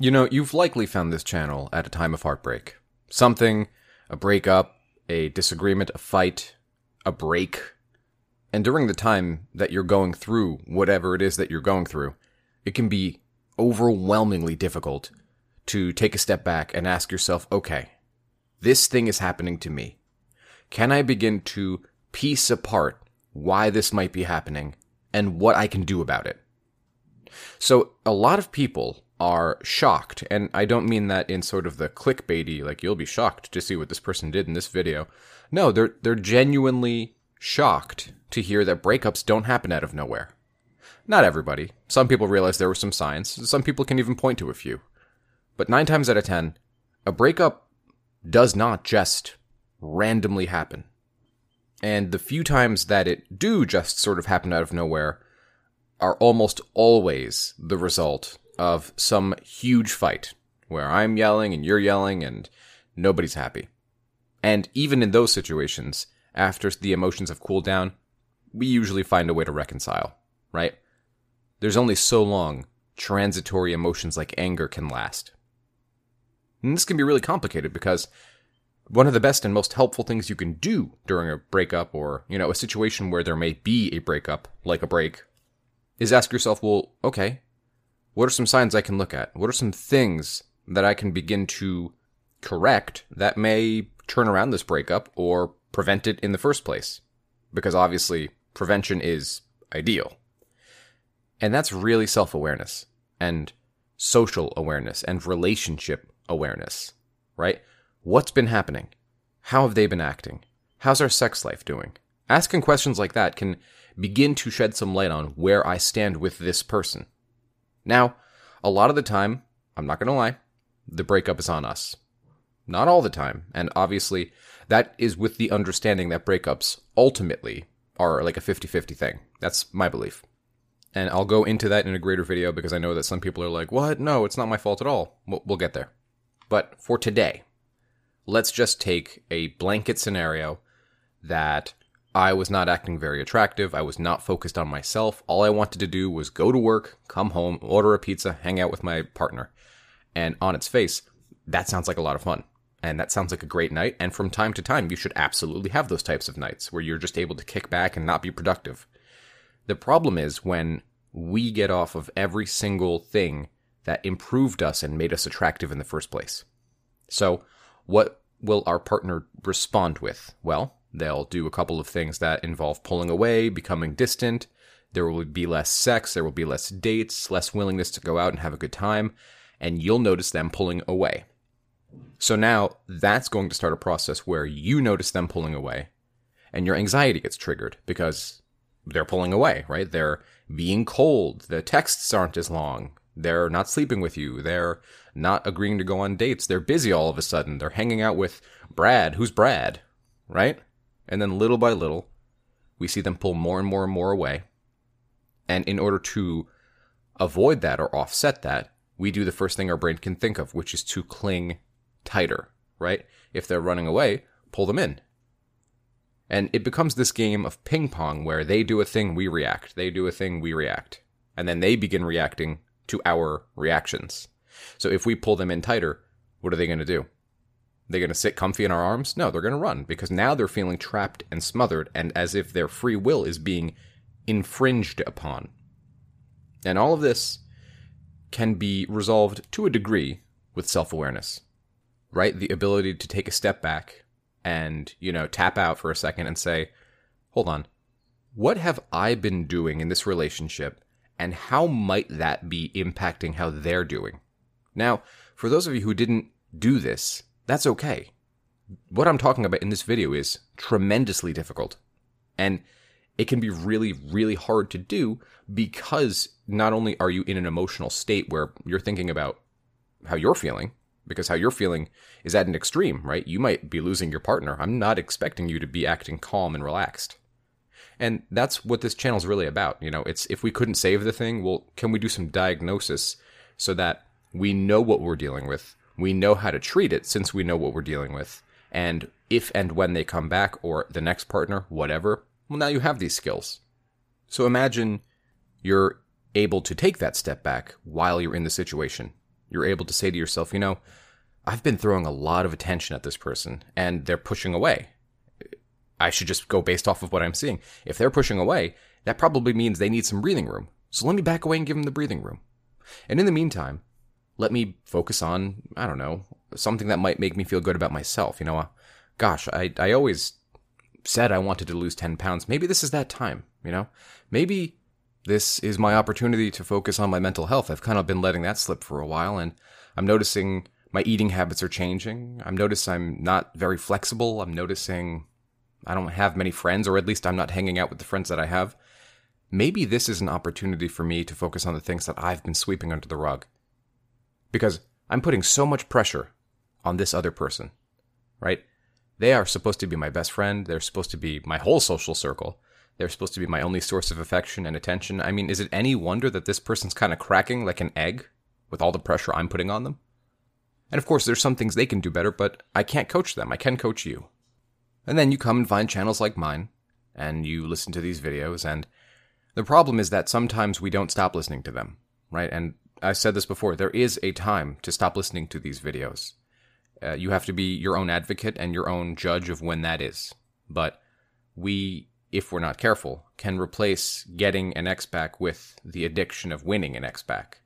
You know, you've likely found this channel at a time of heartbreak. Something, a breakup, a disagreement, a fight, a break. And during the time that you're going through whatever it is that you're going through, it can be overwhelmingly difficult to take a step back and ask yourself, okay, this thing is happening to me. Can I begin to piece apart why this might be happening and what I can do about it? So, a lot of people are shocked, and I don't mean that in sort of the clickbaity, like you'll be shocked to see what this person did in this video. No, they're they're genuinely shocked to hear that breakups don't happen out of nowhere. Not everybody. Some people realize there were some signs. Some people can even point to a few. But nine times out of ten, a breakup does not just randomly happen. And the few times that it do just sort of happen out of nowhere are almost always the result of some huge fight where I'm yelling and you're yelling and nobody's happy. And even in those situations, after the emotions have cooled down, we usually find a way to reconcile, right? There's only so long transitory emotions like anger can last. And this can be really complicated because one of the best and most helpful things you can do during a breakup or, you know, a situation where there may be a breakup, like a break, is ask yourself, well, okay, what are some signs I can look at? What are some things that I can begin to correct that may turn around this breakup or prevent it in the first place? Because obviously, prevention is ideal. And that's really self awareness and social awareness and relationship awareness, right? What's been happening? How have they been acting? How's our sex life doing? Asking questions like that can begin to shed some light on where I stand with this person. Now, a lot of the time, I'm not going to lie, the breakup is on us. Not all the time. And obviously, that is with the understanding that breakups ultimately are like a 50 50 thing. That's my belief. And I'll go into that in a greater video because I know that some people are like, what? No, it's not my fault at all. We'll, we'll get there. But for today, let's just take a blanket scenario that I was not acting very attractive. I was not focused on myself. All I wanted to do was go to work, come home, order a pizza, hang out with my partner. And on its face, that sounds like a lot of fun. And that sounds like a great night. And from time to time, you should absolutely have those types of nights where you're just able to kick back and not be productive. The problem is when we get off of every single thing that improved us and made us attractive in the first place. So, what will our partner respond with? Well, They'll do a couple of things that involve pulling away, becoming distant. There will be less sex, there will be less dates, less willingness to go out and have a good time, and you'll notice them pulling away. So now that's going to start a process where you notice them pulling away, and your anxiety gets triggered because they're pulling away, right? They're being cold, the texts aren't as long, they're not sleeping with you, they're not agreeing to go on dates, they're busy all of a sudden, they're hanging out with Brad, who's Brad, right? And then little by little, we see them pull more and more and more away. And in order to avoid that or offset that, we do the first thing our brain can think of, which is to cling tighter, right? If they're running away, pull them in. And it becomes this game of ping pong where they do a thing, we react. They do a thing, we react. And then they begin reacting to our reactions. So if we pull them in tighter, what are they going to do? They're going to sit comfy in our arms? No, they're going to run because now they're feeling trapped and smothered and as if their free will is being infringed upon. And all of this can be resolved to a degree with self awareness, right? The ability to take a step back and, you know, tap out for a second and say, hold on, what have I been doing in this relationship and how might that be impacting how they're doing? Now, for those of you who didn't do this, that's okay. What I'm talking about in this video is tremendously difficult. And it can be really, really hard to do because not only are you in an emotional state where you're thinking about how you're feeling, because how you're feeling is at an extreme, right? You might be losing your partner. I'm not expecting you to be acting calm and relaxed. And that's what this channel is really about. You know, it's if we couldn't save the thing, well, can we do some diagnosis so that we know what we're dealing with we know how to treat it since we know what we're dealing with. And if and when they come back or the next partner, whatever, well, now you have these skills. So imagine you're able to take that step back while you're in the situation. you're able to say to yourself, you know, I've been throwing a lot of attention at this person and they're pushing away. I should just go based off of what I'm seeing. If they're pushing away, that probably means they need some breathing room. So let me back away and give them the breathing room. And in the meantime, let me focus on, I don't know, something that might make me feel good about myself. You know, uh, gosh, I, I always said I wanted to lose 10 pounds. Maybe this is that time, you know? Maybe this is my opportunity to focus on my mental health. I've kind of been letting that slip for a while and I'm noticing my eating habits are changing. I'm noticing I'm not very flexible. I'm noticing I don't have many friends, or at least I'm not hanging out with the friends that I have. Maybe this is an opportunity for me to focus on the things that I've been sweeping under the rug. Because I'm putting so much pressure on this other person, right? They are supposed to be my best friend. They're supposed to be my whole social circle. They're supposed to be my only source of affection and attention. I mean, is it any wonder that this person's kind of cracking like an egg with all the pressure I'm putting on them? And of course, there's some things they can do better, but I can't coach them. I can coach you. And then you come and find channels like mine, and you listen to these videos, and the problem is that sometimes we don't stop listening to them, right? And I said this before, there is a time to stop listening to these videos. Uh, you have to be your own advocate and your own judge of when that is. But we, if we're not careful, can replace getting an X pack with the addiction of winning an X pack.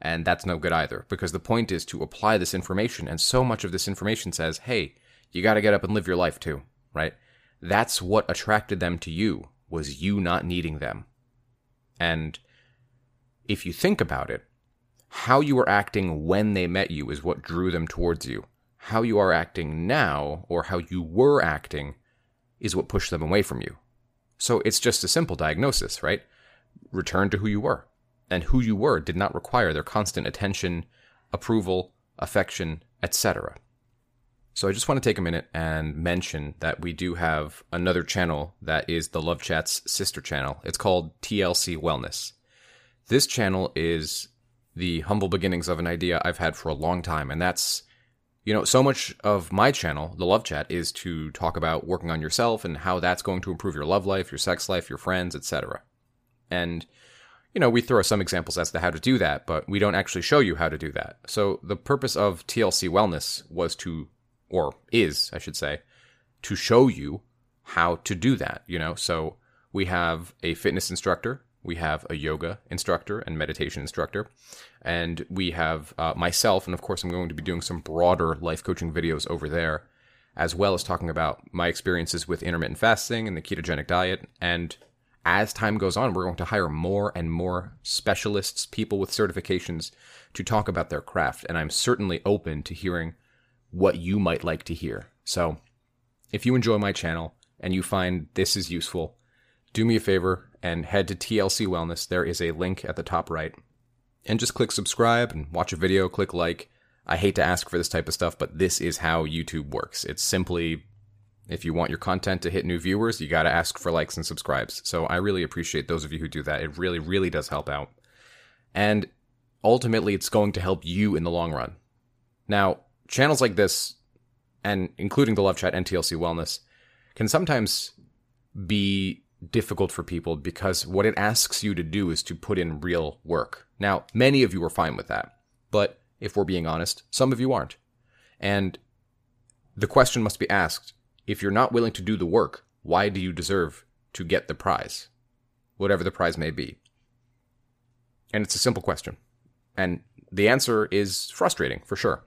And that's no good either, because the point is to apply this information, and so much of this information says, hey, you gotta get up and live your life too, right? That's what attracted them to you, was you not needing them. And if you think about it, how you were acting when they met you is what drew them towards you. How you are acting now, or how you were acting, is what pushed them away from you. So it's just a simple diagnosis, right? Return to who you were and who you were did not require their constant attention, approval, affection, etc. So I just want to take a minute and mention that we do have another channel that is the Love Chat's sister channel. It's called TLC Wellness. This channel is the humble beginnings of an idea I've had for a long time, and that's you know, so much of my channel, the Love Chat, is to talk about working on yourself and how that's going to improve your love life, your sex life, your friends, etc. And you know, we throw some examples as to how to do that, but we don't actually show you how to do that. So the purpose of TLC Wellness was to, or is, I should say, to show you how to do that, you know? So we have a fitness instructor, we have a yoga instructor and meditation instructor, and we have uh, myself, and of course, I'm going to be doing some broader life coaching videos over there, as well as talking about my experiences with intermittent fasting and the ketogenic diet, and as time goes on, we're going to hire more and more specialists, people with certifications to talk about their craft. And I'm certainly open to hearing what you might like to hear. So if you enjoy my channel and you find this is useful, do me a favor and head to TLC Wellness. There is a link at the top right. And just click subscribe and watch a video, click like. I hate to ask for this type of stuff, but this is how YouTube works. It's simply if you want your content to hit new viewers, you got to ask for likes and subscribes. So I really appreciate those of you who do that. It really, really does help out. And ultimately, it's going to help you in the long run. Now, channels like this, and including the Love Chat and TLC Wellness, can sometimes be difficult for people because what it asks you to do is to put in real work. Now, many of you are fine with that, but if we're being honest, some of you aren't. And the question must be asked if you're not willing to do the work, why do you deserve to get the prize? Whatever the prize may be. And it's a simple question. And the answer is frustrating, for sure.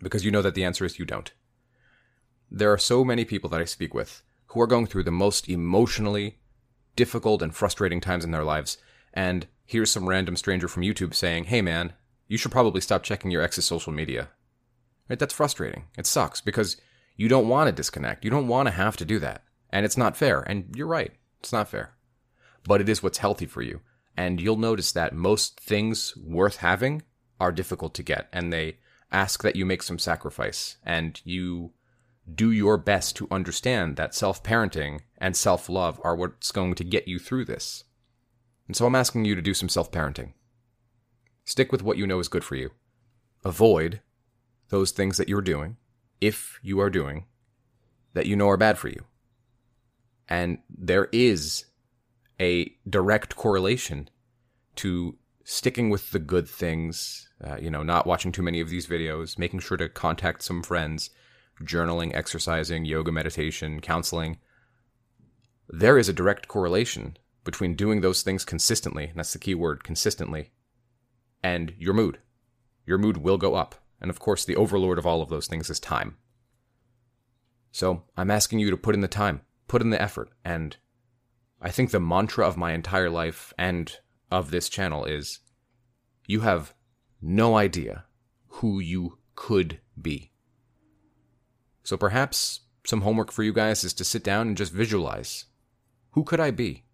Because you know that the answer is you don't. There are so many people that I speak with who are going through the most emotionally difficult and frustrating times in their lives. And here's some random stranger from YouTube saying, hey man, you should probably stop checking your ex's social media. Right? That's frustrating. It sucks because you don't want to disconnect. You don't want to have to do that. And it's not fair. And you're right. It's not fair. But it is what's healthy for you. And you'll notice that most things worth having are difficult to get. And they ask that you make some sacrifice and you do your best to understand that self parenting and self love are what's going to get you through this. And so I'm asking you to do some self parenting. Stick with what you know is good for you. Avoid those things that you're doing if you are doing that you know are bad for you. And there is a direct correlation to sticking with the good things, uh, you know, not watching too many of these videos, making sure to contact some friends, journaling, exercising, yoga, meditation, counseling, there is a direct correlation between doing those things consistently, and that's the key word, consistently, and your mood. Your mood will go up. And of course, the overlord of all of those things is time. So I'm asking you to put in the time, put in the effort, and I think the mantra of my entire life and of this channel is you have no idea who you could be. So perhaps some homework for you guys is to sit down and just visualize who could I be?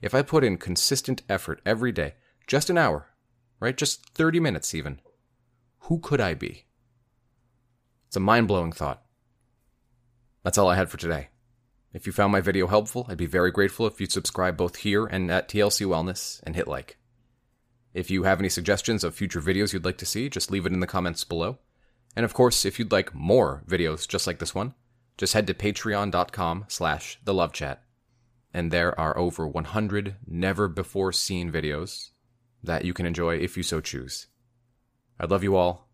If I put in consistent effort every day, just an hour, right? Just 30 minutes even, who could I be? It's a mind blowing thought. That's all I had for today. If you found my video helpful, I'd be very grateful if you'd subscribe both here and at TLC Wellness and hit like. If you have any suggestions of future videos you'd like to see, just leave it in the comments below. And of course, if you'd like more videos just like this one, just head to patreon.com slash the love chat. And there are over 100 never before seen videos that you can enjoy if you so choose. I love you all.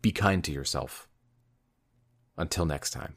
Be kind to yourself. Until next time.